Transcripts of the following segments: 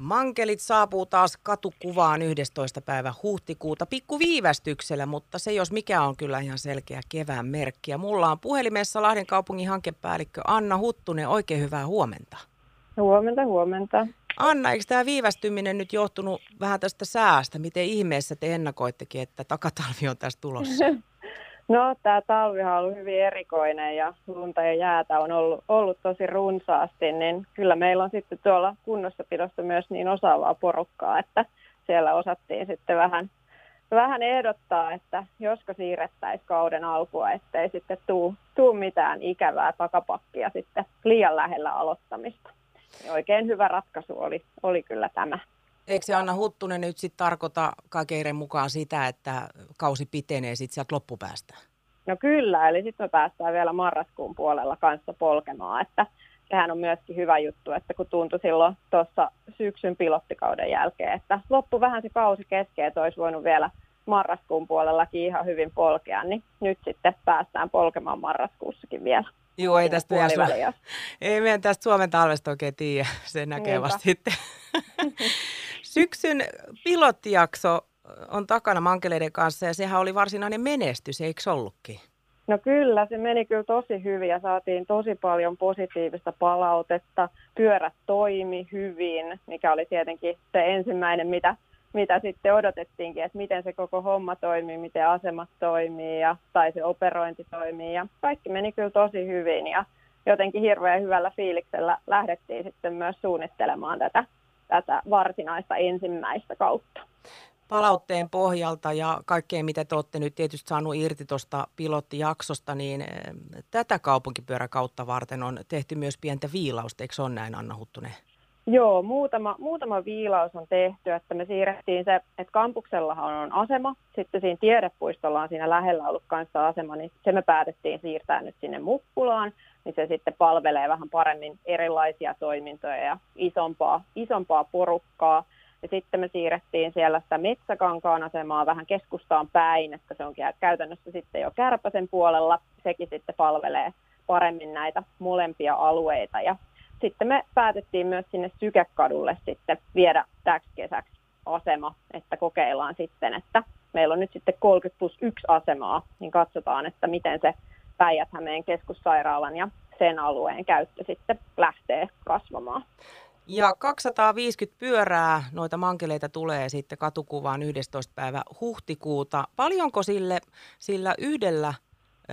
Mankelit saapuu taas katukuvaan 11. päivä huhtikuuta pikku viivästyksellä, mutta se jos mikä on kyllä ihan selkeä kevään merkki. Ja mulla on puhelimessa Lahden kaupungin hankepäällikkö Anna Huttunen. Oikein hyvää huomenta. Huomenta, huomenta. Anna, eikö tämä viivästyminen nyt johtunut vähän tästä säästä? Miten ihmeessä te ennakoittekin, että takatalvi on tässä tulossa? No, tämä talvi on ollut hyvin erikoinen ja lunta ja jäätä on ollut, ollut tosi runsaasti, niin kyllä meillä on sitten tuolla kunnossapidossa myös niin osaavaa porukkaa, että siellä osattiin sitten vähän, vähän ehdottaa, että josko siirrettäisiin kauden alkua, ettei sitten tuu, tuu mitään ikävää takapakkia sitten liian lähellä aloittamista. Ja oikein hyvä ratkaisu oli, oli kyllä tämä. Eikö se Anna Huttunen nyt sitten tarkoita kakeiden mukaan sitä, että kausi pitenee sitten sieltä loppupäästä? No kyllä, eli sitten me päästään vielä marraskuun puolella kanssa polkemaan, että sehän on myöskin hyvä juttu, että kun tuntui silloin tuossa syksyn pilottikauden jälkeen, että loppu vähän se kausi kesken, että olisi voinut vielä marraskuun puolellakin ihan hyvin polkea, niin nyt sitten päästään polkemaan marraskuussakin vielä. Joo, ei tästä vielä ei meidän tästä Suomen talvesta oikein tiedä, se näkee Niinpä. vasta sitten. Syksyn pilottijakso on takana mankeleiden kanssa ja sehän oli varsinainen menestys, eikö ollutkin? No kyllä, se meni kyllä tosi hyvin ja saatiin tosi paljon positiivista palautetta. Pyörät toimi hyvin, mikä oli tietenkin se ensimmäinen, mitä, mitä sitten odotettiinkin, että miten se koko homma toimii, miten asemat toimii ja, tai se operointi toimii. Ja kaikki meni kyllä tosi hyvin ja jotenkin hirveän hyvällä fiiliksellä lähdettiin sitten myös suunnittelemaan tätä, tätä varsinaista ensimmäistä kautta palautteen pohjalta ja kaikkea, mitä te olette nyt tietysti saanut irti tuosta pilottijaksosta, niin eh, tätä kaupunkipyöräkautta varten on tehty myös pientä viilausta, eikö se ole näin, Anna Huttunen? Joo, muutama, muutama viilaus on tehty, että me siirrettiin se, että kampuksellahan on asema, sitten siinä tiedepuistolla on siinä lähellä ollut kanssa asema, niin se me päätettiin siirtää nyt sinne Mukkulaan, niin se sitten palvelee vähän paremmin erilaisia toimintoja ja isompaa, isompaa porukkaa. Ja sitten me siirrettiin siellä sitä Metsäkankaan asemaa vähän keskustaan päin, että se on käytännössä sitten jo Kärpäsen puolella. Sekin sitten palvelee paremmin näitä molempia alueita. Ja sitten me päätettiin myös sinne Sykekadulle sitten viedä täksi kesäksi asema, että kokeillaan sitten, että meillä on nyt sitten 30 plus 1 asemaa, niin katsotaan, että miten se Päijät-Hämeen keskussairaalan ja sen alueen käyttö sitten lähtee kasvamaan. Ja 250 pyörää, noita mankeleita tulee sitten katukuvaan 11. päivä huhtikuuta. Paljonko sille, sillä yhdellä ö,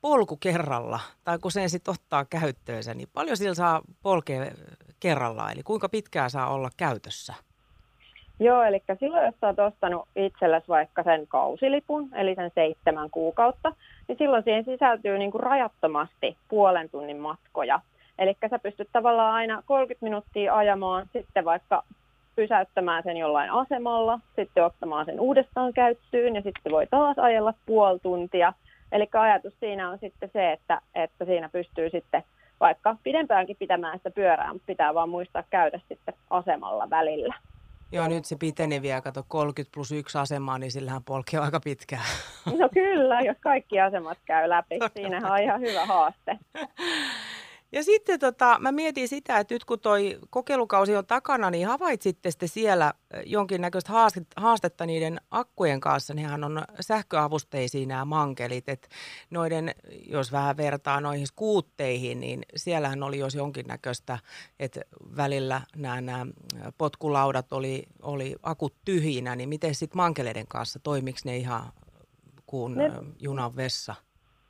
polku kerralla, tai kun sen sitten ottaa käyttöönsä, niin paljon sillä saa polkea kerrallaan? Eli kuinka pitkään saa olla käytössä? Joo, eli silloin jos olet ostanut itsellesi vaikka sen kausilipun, eli sen seitsemän kuukautta, niin silloin siihen sisältyy niin kuin rajattomasti puolen tunnin matkoja – Eli sä pystyt tavallaan aina 30 minuuttia ajamaan, sitten vaikka pysäyttämään sen jollain asemalla, sitten ottamaan sen uudestaan käyttöön ja sitten voi taas ajella puoli tuntia. Eli ajatus siinä on sitten se, että, että siinä pystyy sitten vaikka pidempäänkin pitämään sitä pyörää, mutta pitää vaan muistaa käydä sitten asemalla välillä. Joo, nyt se piteni vielä, kato 30 plus 1 asemaa, niin sillähän polkee aika pitkään. No kyllä, jos kaikki asemat käy läpi, siinähän on ihan hyvä haaste. Ja sitten tota, mä mietin sitä, että nyt kun toi kokeilukausi on takana, niin havaitsitte sitten siellä jonkinnäköistä haastetta niiden akkujen kanssa. Nehän on sähköavusteisia nämä mankelit, että noiden, jos vähän vertaa noihin skuutteihin, niin siellähän oli jos jonkinnäköistä, että välillä nämä, nämä potkulaudat oli, oli akut tyhjinä, niin miten sitten mankeleiden kanssa, toimiks ne ihan kuin ne, junan vessa?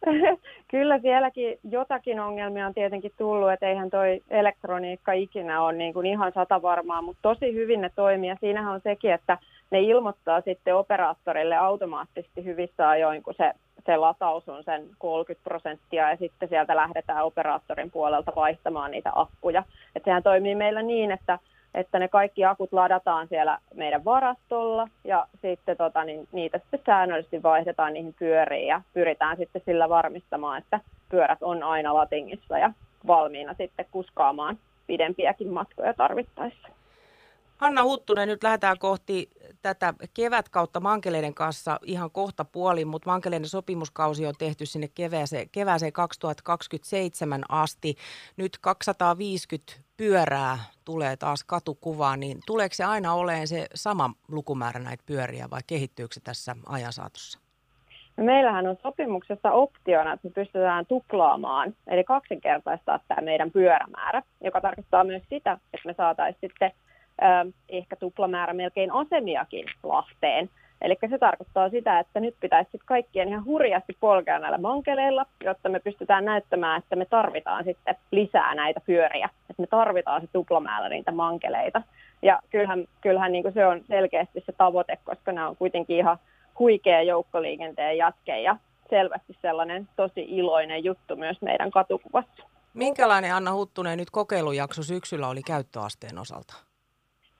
Kyllä sielläkin jotakin ongelmia on tietenkin tullut, että eihän toi elektroniikka ikinä ole niin kuin ihan sata varmaa, mutta tosi hyvin ne toimii. Ja siinähän on sekin, että ne ilmoittaa sitten operaattorille automaattisesti hyvissä ajoin, kun se, se lataus on sen 30 prosenttia ja sitten sieltä lähdetään operaattorin puolelta vaihtamaan niitä akkuja. Että sehän toimii meillä niin, että että ne kaikki akut ladataan siellä meidän varastolla ja sitten tota, niin niitä sitten säännöllisesti vaihdetaan niihin pyöriin ja pyritään sitten sillä varmistamaan, että pyörät on aina latingissa ja valmiina sitten kuskaamaan pidempiäkin matkoja tarvittaessa. Anna Huttunen, nyt lähdetään kohti tätä kevätkautta Mankeleiden kanssa ihan kohta puolin, mutta Mankeleiden sopimuskausi on tehty sinne kevääseen, kevääseen 2027 asti. Nyt 250 pyörää tulee taas katukuvaan, niin tuleeko se aina oleen se sama lukumäärä näitä pyöriä vai kehittyykö se tässä ajan saatossa? No meillähän on sopimuksessa optiona, että me pystytään tuplaamaan, eli kaksinkertaistaa tämä meidän pyörämäärä, joka tarkoittaa myös sitä, että me saataisiin sitten ehkä tuplamäärä melkein asemiakin Lahteen. Eli se tarkoittaa sitä, että nyt pitäisi sitten kaikkien ihan hurjasti polkea näillä mankeleilla, jotta me pystytään näyttämään, että me tarvitaan sitten lisää näitä pyöriä. Että me tarvitaan se tuplamäärä niitä mankeleita. Ja kyllähän, kyllähän niin se on selkeästi se tavoite, koska nämä on kuitenkin ihan huikea joukkoliikenteen jatke ja selvästi sellainen tosi iloinen juttu myös meidän katukuvassa. Minkälainen Anna Huttunen nyt kokeilujakso syksyllä oli käyttöasteen osalta?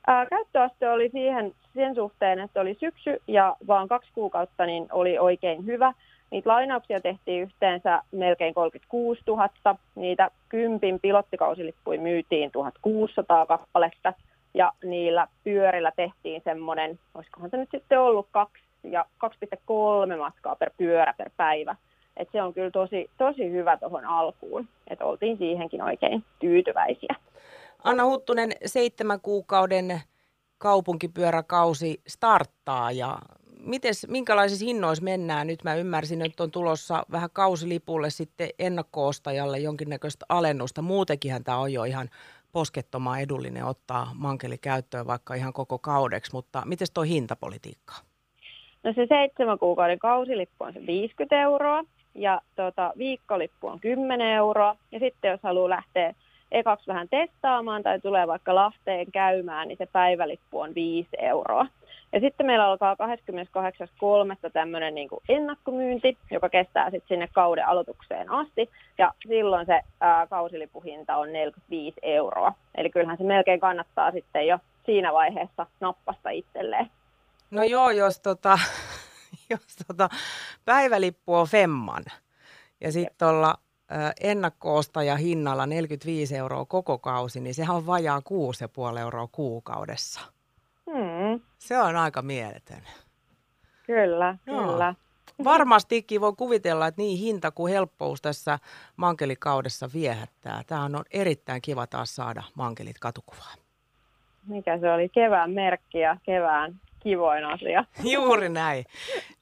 Ää, käyttöaste oli siihen sen suhteen, että oli syksy ja vaan kaksi kuukautta niin oli oikein hyvä. Niitä lainauksia tehtiin yhteensä melkein 36 000. Niitä kympin pilottikausilippuja myytiin 1600 kappaletta ja niillä pyörillä tehtiin semmoinen, olisikohan se nyt sitten ollut kaksi ja 2,3 matkaa per pyörä per päivä. Et se on kyllä tosi, tosi hyvä tuohon alkuun, että oltiin siihenkin oikein tyytyväisiä. Anna Huttunen, seitsemän kuukauden kaupunkipyöräkausi starttaa ja mites, minkälaisissa hinnoissa mennään? Nyt mä ymmärsin, että on tulossa vähän kausilipulle sitten ennakkoostajalle jonkinnäköistä alennusta. Muutenkinhan tämä on jo ihan poskettoman edullinen ottaa mankeli käyttöön vaikka ihan koko kaudeksi, mutta miten tuo hintapolitiikka? No se seitsemän kuukauden kausilippu on se 50 euroa ja tota, viikkolippu on 10 euroa. Ja sitten jos haluaa lähteä ekaksi vähän testaamaan tai tulee vaikka Lahteen käymään, niin se päivälippu on 5 euroa. Ja sitten meillä alkaa 28.3. tämmöinen niin ennakkomyynti, joka kestää sitten sinne kauden aloitukseen asti. Ja silloin se ää, kausilipuhinta on 45 euroa. Eli kyllähän se melkein kannattaa sitten jo siinä vaiheessa nappasta itselleen. No joo, jos, tota, jos tota, päivälippu on Femman ja sitten olla ja hinnalla 45 euroa koko kausi, niin sehän on vajaa 6,5 euroa kuukaudessa. Hmm. Se on aika mieletön. Kyllä, Joo. kyllä. Varmastikin voi kuvitella, että niin hinta kuin helppous tässä mankelikaudessa viehättää. Tämä on erittäin kiva taas saada mankelit katukuvaan. Mikä se oli? Kevään merkki ja kevään kivoin asia. Juuri näin.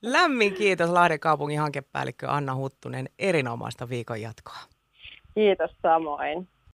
Lämmin kiitos Lahden kaupungin hankepäällikkö Anna Huttunen. Erinomaista viikon jatkoa. Kiitos samoin.